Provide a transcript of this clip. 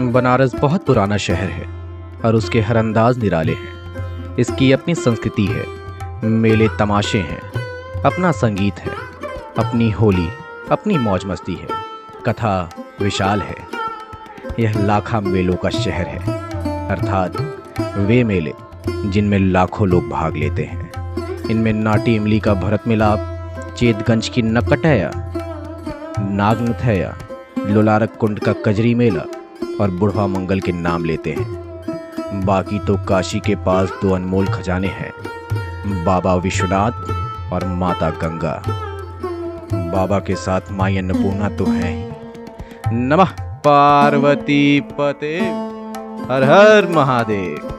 बनारस बहुत पुराना शहर है और उसके हर अंदाज निराले हैं। इसकी अपनी संस्कृति है, मेले तमाशे हैं, अपना संगीत है, अपनी होली, अपनी मौज मस्ती है, कथा विशाल है। यह लाखा मेलों का शहर है, अर्थात वे मेले जिनमें लाखों लोग भाग लेते हैं। इनमें नाटी इमली का भरत मिलाप, चेतगंज की नकटया नागनथया लोलारक कुंड का कजरी मेला और बुढ़वा मंगल के नाम लेते हैं। बाकी तो काशी के पास दो अनमोल खजाने हैं, बाबा विश्वनाथ और माता गंगा। बाबा के साथ माई अन्नपूर्णा तो है ही। नमः पार्वती पते, हर हर महादेव।